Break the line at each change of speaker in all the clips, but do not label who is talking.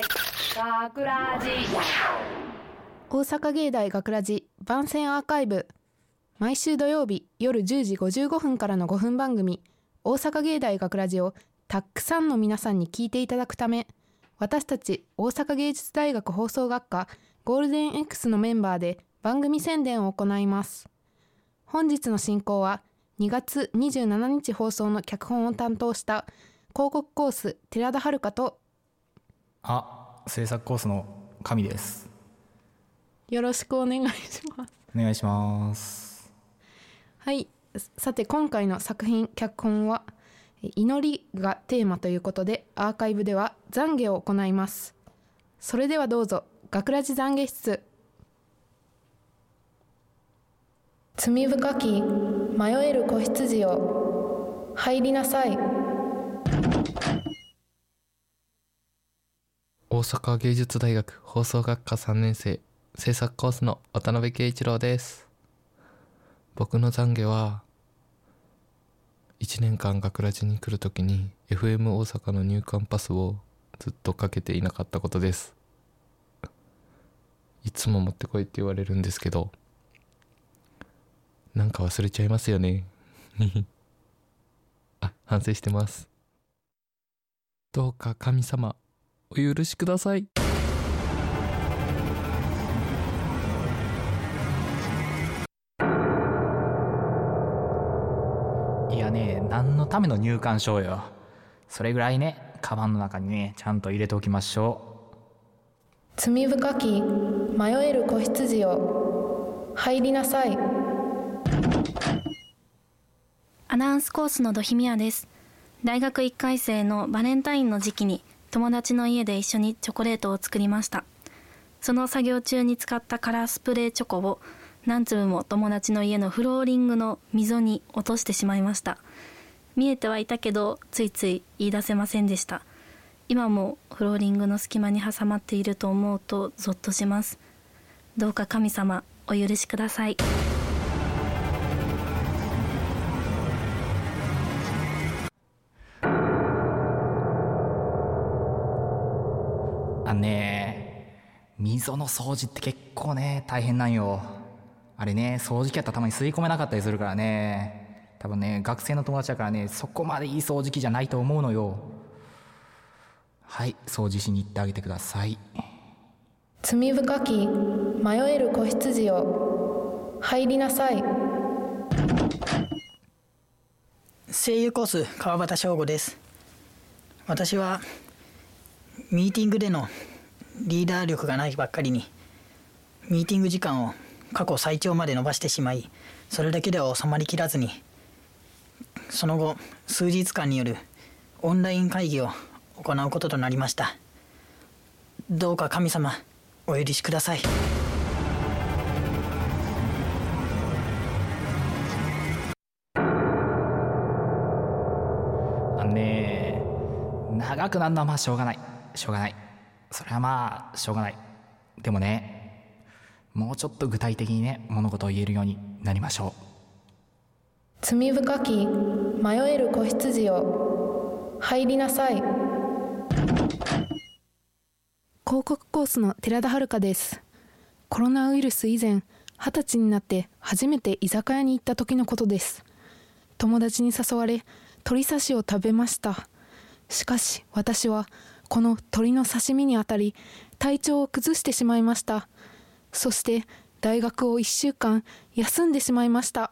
学ラジ
大阪芸大学ラジ番宣アーカイブ。毎週土曜日夜10時55分からの5分番組。大阪芸大学ラジをたくさんの皆さんに聞いていただくため。私たち大阪芸術大学放送学科ゴールデン X のメンバーで番組宣伝を行います。本日の進行は2月27日放送の脚本を担当した広告コース寺田遥と
あ、制作コースの神です。
よろしくお願いします。
お願いします。
はい。さて今回の作品脚本はえ祈りがテーマということでアーカイブでは懺悔を行います。それではどうぞ学ラジ懺悔室。罪深き迷える子羊よ入りなさい
大阪芸術大学放送学科3年生制作コースの渡辺圭一郎です。僕の懺悔は1年間学ラジに来るときに FM 大阪の入館パスをずっとかけていなかったことです。いつも持ってこいって言われるんですけどなんか忘れちゃいますよね。あ反省してます。どうか神様お許しください
いやね、何のための入館証よ。それぐらいね、カバンの中にね、ちゃんと入れておきましょ
罪深き迷える子羊よ入りなさい
アナウンスコースのドヒミヤです。大学1回生のバレンタインの時期に友達の家で一緒にチョコレートを作りました。その作業中に使ったカラースプレーチョコを何粒も友達の家のフローリングの溝に落としてしまいました。見えてはいたけどついつい言い出せませんでした。今もフローリングの隙間に挟まっていると思うとゾッとします。どうか神様お許しください。
溝の掃除って結構ね、大変なんよ。あれね、掃除機やったらたまに吸い込めなかったりするからね。多分ね、学生の友達だからね、そこまでいい掃除機じゃないと思うのよ。はい、掃除しに行ってあげてください。
罪深き迷える子羊よ入りなさい
声優コース川端翔吾です私はミーティングでのリーダー力がないばっかりにミーティング時間を過去最長まで伸ばしてしまいそれだけでは収まりきらずにその後数日間によるオンライン会議を行うこととなりました。どうか神様お許しください。
あのね長くなるのはまあしょうがない。しょうがない。それはまあしょうがない。でもねもうちょっと具体的にね物事を言えるようになりましょう。
罪深き迷える子羊よ入りなさい。広告コースの寺田遥です。コロナウイルス以前二十歳になって初めて居酒屋に行った時のことです。友達に誘われ鶏刺しを食べました。しかし私はこの鶏の刺身にあたり体調を崩してしまいました。そして大学を1週間休んでしまいました。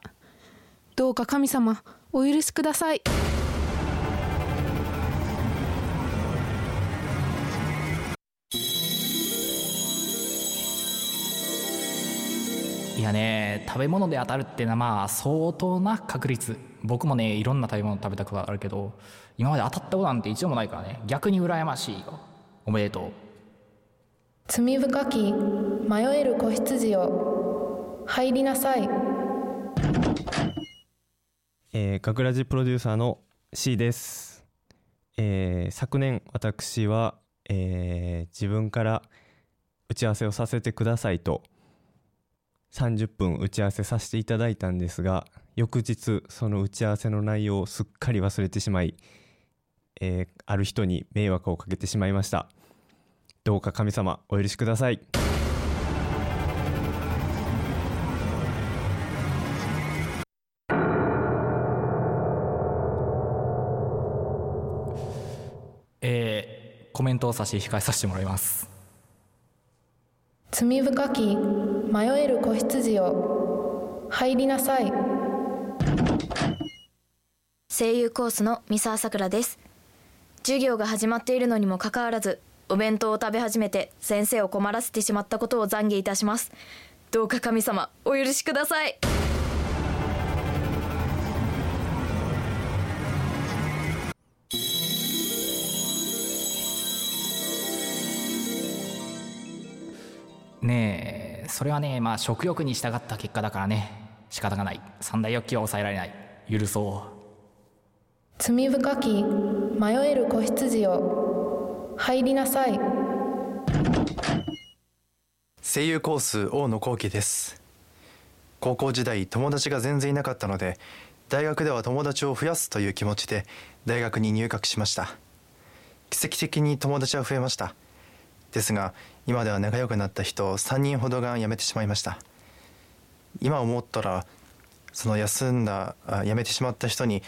どうか神様お許しください。
いやね食べ物で当たるっていうのはまあ相当な確率。僕もねいろんな食べ物食べたことあるけど今まで当たったことなんて一度もないからね。逆に羨ましいよ。おめでとう。
罪深き迷える子羊よ入りなさい。
えー、学ラジプロデューサーの C です、えー昨年私は、えー自分から打ち合わせをさせてくださいと30分打ち合わせさせていただいたんですが翌日その打ち合わせの内容をすっかり忘れてしまい、えーある人に迷惑をかけてしまいました。どうか神様お許しください。
えー、コメントを差し控えさせてもらいます。
罪深き迷える子羊よ入りなさい。
声優コースの三沢さくらです授業が始まっているのにもかかわらずお弁当を食べ始めて先生を困らせてしまったことを懺悔いたします。どうか神様お許しください。
ねえそれはねまあ食欲に従った結果だからね。仕方がない。三大欲求は抑えられない。許そう。
罪深き迷える子羊よ入りなさい。
声優コース大野幸喜です。高校時代友達が全然いなかったので大学では友達を増やすという気持ちで大学に入学しました。奇跡的に友達は増えました。ですが今では仲良くなった人3人ほどが辞めてしまいました。今思ったらその休んだ辞めてしまった人に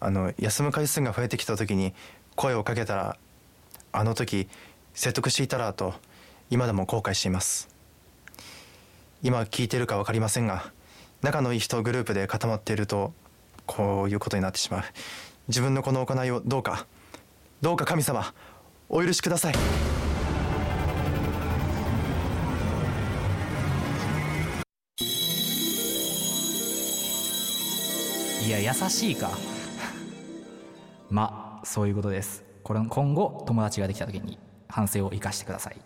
あの休む回数が増えてきた時に声をかけたらあの時説得していたらと今でも後悔しています。今聞いてるか分かりませんが仲のいい人グループで固まっているとこういうことになってしまう。自分のこの行いをどうかどうか神様お許しください。
いや優しいか。まあそういうことです。これ今後友達ができた時に反省を生かしてください。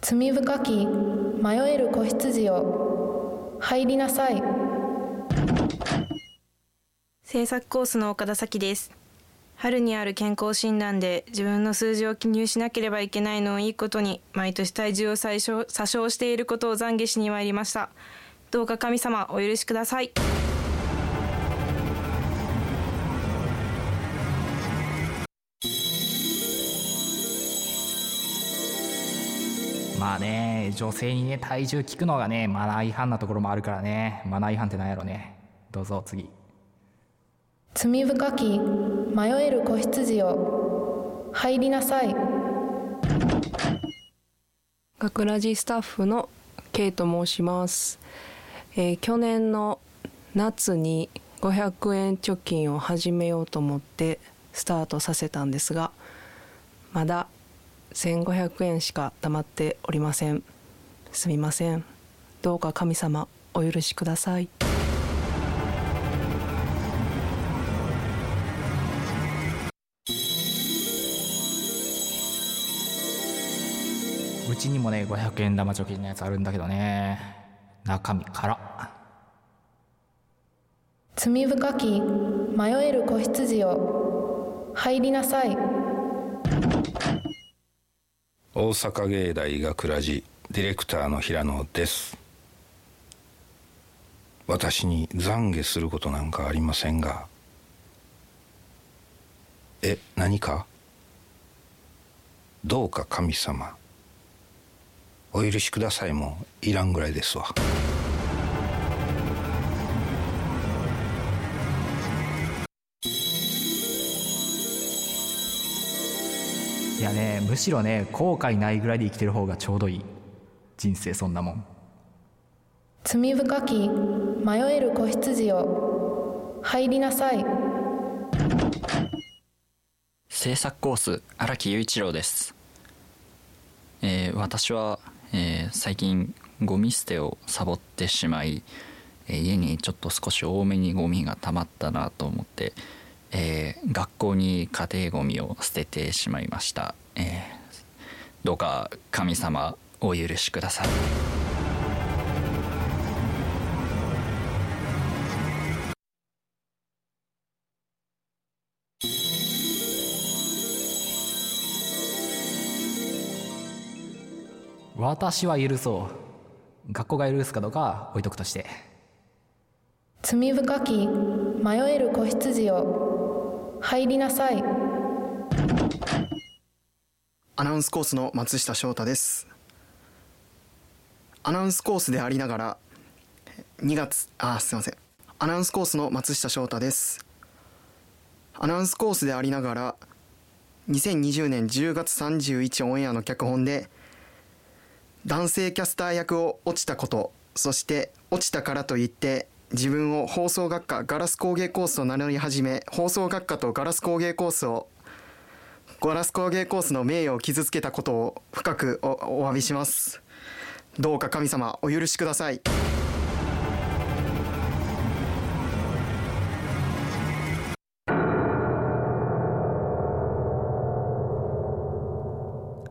罪深き迷える子羊よ入りなさい。
制作コースの岡田咲です。春にある健康診断で自分の数字を記入しなければいけないのをいいことに毎年体重を最小詐称していることを懺悔しに参りました。どうか神様お許しください
まあね女性にね体重聞くのがねマナー違反なところもあるからね。マナー違反ってなんやろね。どうぞ次。
罪深き迷える子羊よ入りなさい。
学ラジスタッフのケイと申します、えー去年の夏に500円貯金を始めようと思ってスタートさせたんですがまだ1500円しか貯まっておりません。すみません。どうか神様お許しください。う
ちにもね500円玉貯金のやつあるんだけどね。中身から。
罪深き迷える子羊よ入りなさい
大阪芸大学ラジディレクターの平野です。私に懺悔することなんかありませんが。え何か？どうか神様。お許しくださいもいらんぐらいですわ。
やねむしろね後悔ないぐらいで生きてる方がちょうどいい。人生そんなもん。
罪深き迷える子羊よ入りなさい。
制作コース荒木雄一郎です、えー私は、えー最近ゴミ捨てをサボってしまい、えー家にちょっと少し多めにゴミが溜まったなと思って、えー学校に家庭ゴミを捨ててしまいました、えーどうか神様お許しください。
私は許そう。学校が許すかどうかは置いとくとして。
罪深き迷える子羊よ入りなさい。
アナウンスコースの松下翔太です。アナウンスコースでありながら2月あすいません。アナウンスコースの松下翔太です。アナウンスコースでありながら2020年10月31オンエアの脚本で男性キャスター役を落ちたことそして落ちたからといって自分を放送学科ガラス工芸コースと名乗り始め放送学科とガラス工芸コースをガラス工芸コースの名誉を傷つけたことを深くおお詫びします。どうか神様お許しください。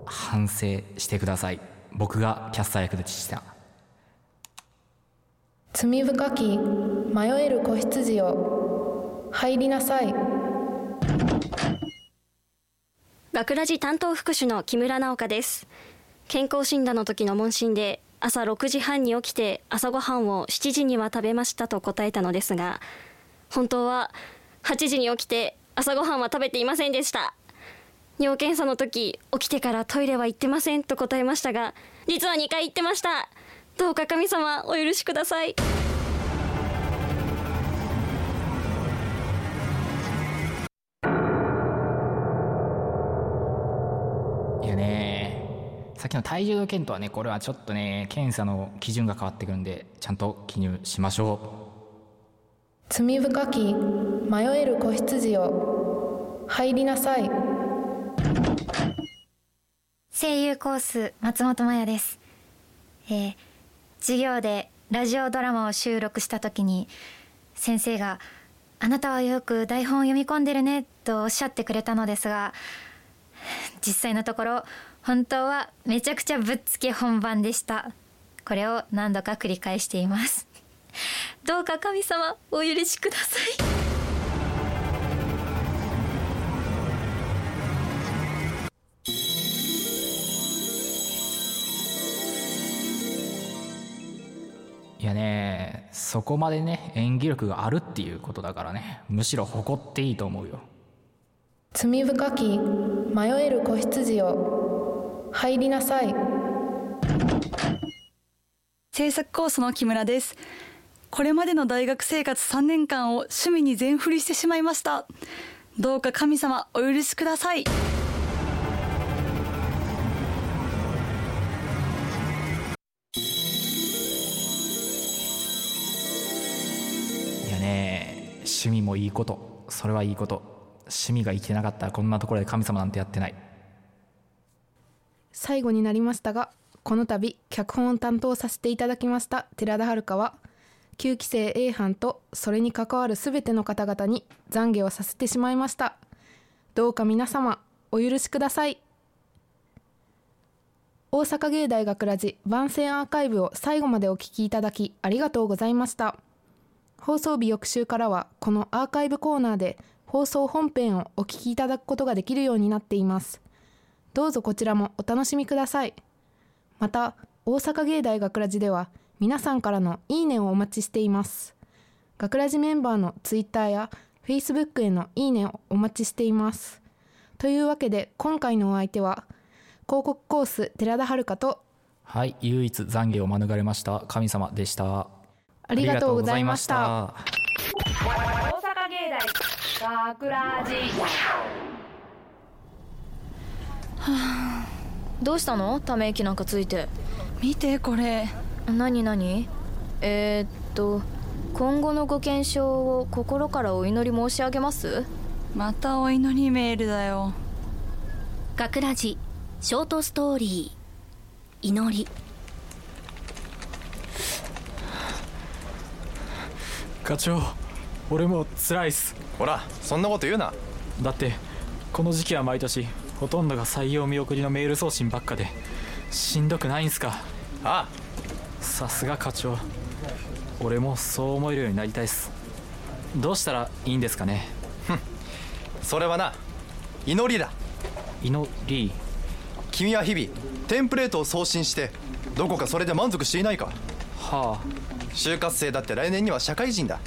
反省してください。僕がキャスター役でした。
罪深き迷える子羊よ入りなさい。
学ラジ担当副手の木村直香です。健康診断の時の問診で朝6時半に起きて朝ごはんを7時には食べましたと答えたのですが本当は8時に起きて朝ごはんは食べていませんでした。尿検査の時起きてからトイレは行ってませんと答えましたが実は2回行ってました。どうか神様お許しください。
いやねさっきの体重の件とはねこれはちょっとね検査の基準が変わってくるんでちゃんと記入しましょ
罪深き迷える子羊よ入りなさい。
声優コース松本麻也です、えー、授業でラジオドラマを収録した時に先生が「あなたはよく台本を読み込んでるね」とおっしゃってくれたのですが実際のところ本当はめちゃくちゃぶっつけ本番でした。これを何度か繰り返しています。どうか神様お許しください。
いやねそこまでね演技力があるっていうことだからねむしろ誇っていいと思うよ。
罪深き迷える子羊よ入りなさい。
制作コースの木村です。これまでの大学生活3年間を趣味に全振りしてしまいました。どうか神様お許しください
い趣味もいいこと。それはいいこと。趣味が生きてなかったらこんなところで神様なんてやってない。
最後になりましたがこの度脚本を担当させていただきました寺田遥は9期生 A 班とそれに関わる全ての方々に懺悔をさせてしまいました。どうか皆様お許しください。大阪芸大学ラジ番宣アーカイブを最後までお聞きいただきありがとうございました。放送日翌週からはこのアーカイブコーナーで放送本編をお聞きいただくことができるようになっています。どうぞこちらもお楽しみください。また大阪芸大学ラジでは皆さんからのいいねをお待ちしています。学ラジメンバーのツイッターやフェイスブックへのいいねをお待ちしています。というわけで今回のお相手は広告コース寺田遥と
はい唯一懺悔を免れました神様でした。
ありがとうございました。
大阪芸大学ラジ。
はあ、どうしたの？ため息なんかついて。
見てこれ。
何何？えー、っと今後のご健勝を心からお祈り申し上げます？
またお祈りメールだよ。
学ラジショートストーリー祈り
課長俺も辛いっす。
ほらそんなこと言うな。
だってこの時期は毎年ほとんどが採用見送りのメール送信ばっかでしんどくないんすか？
ああ。
さすが課長。俺もそう思えるようになりたいっす。どうしたらいいんですかね？
それはな祈りだ。
祈り？
君は日々テンプレートを送信してどこかそれで満足していないか？
はあ
就活生だって来年には社会人だ。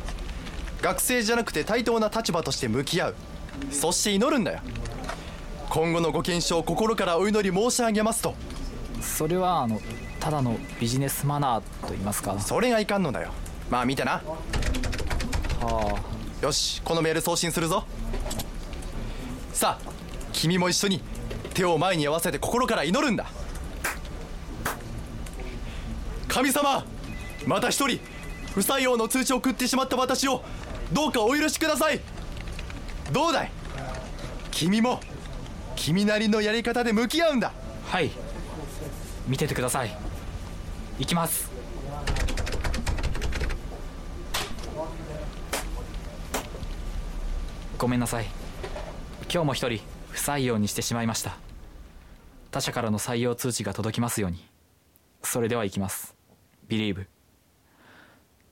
学生じゃなくて対等な立場として向き合う。そして祈るんだよ。今後のご健勝心からお祈り申し上げますと。
それはあのただのビジネスマナーと言いますか。
それがいかんのだよ。まあ見てな。
は
あ。よしこのメール送信するぞ。さあ君も一緒に手を前に合わせて心から祈るんだ。神様また一人不採用の通知を送ってしまった私をどうかお許しください。どうだい？君も君なりのやり方で向き合うんだ。
はい。見ててください。行きます。ごめんなさい。今日も一人不採用にしてしまいました。他社からの採用通知が届きますように。それでは行きます。ビリーブ。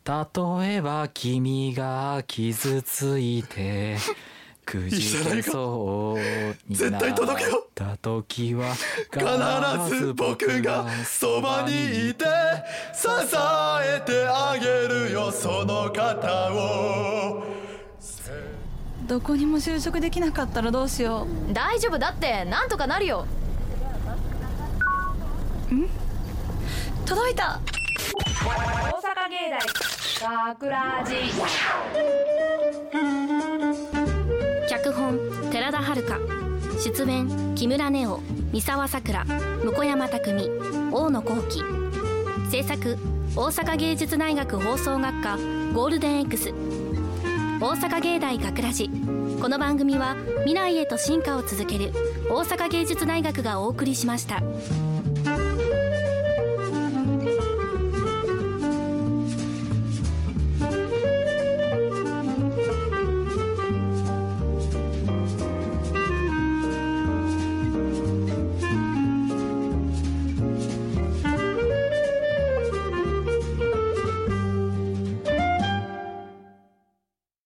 例えば君が傷ついて くじけそうになった時は
必ず僕がそばにいて支えてあげるよその方を。
どこにも就職できなかったらどうしよ
う。大丈夫だってなんとかなるよ。
ん？届いた。
大阪芸大学ラジ
脚本寺田遥出演木村ネオ三沢さくら向山拓実大野幸喜。制作大阪芸術大学放送学科ゴールデン X 大阪芸大学ラジ。この番組は未来へと進化を続ける大阪芸術大学がお送りしました。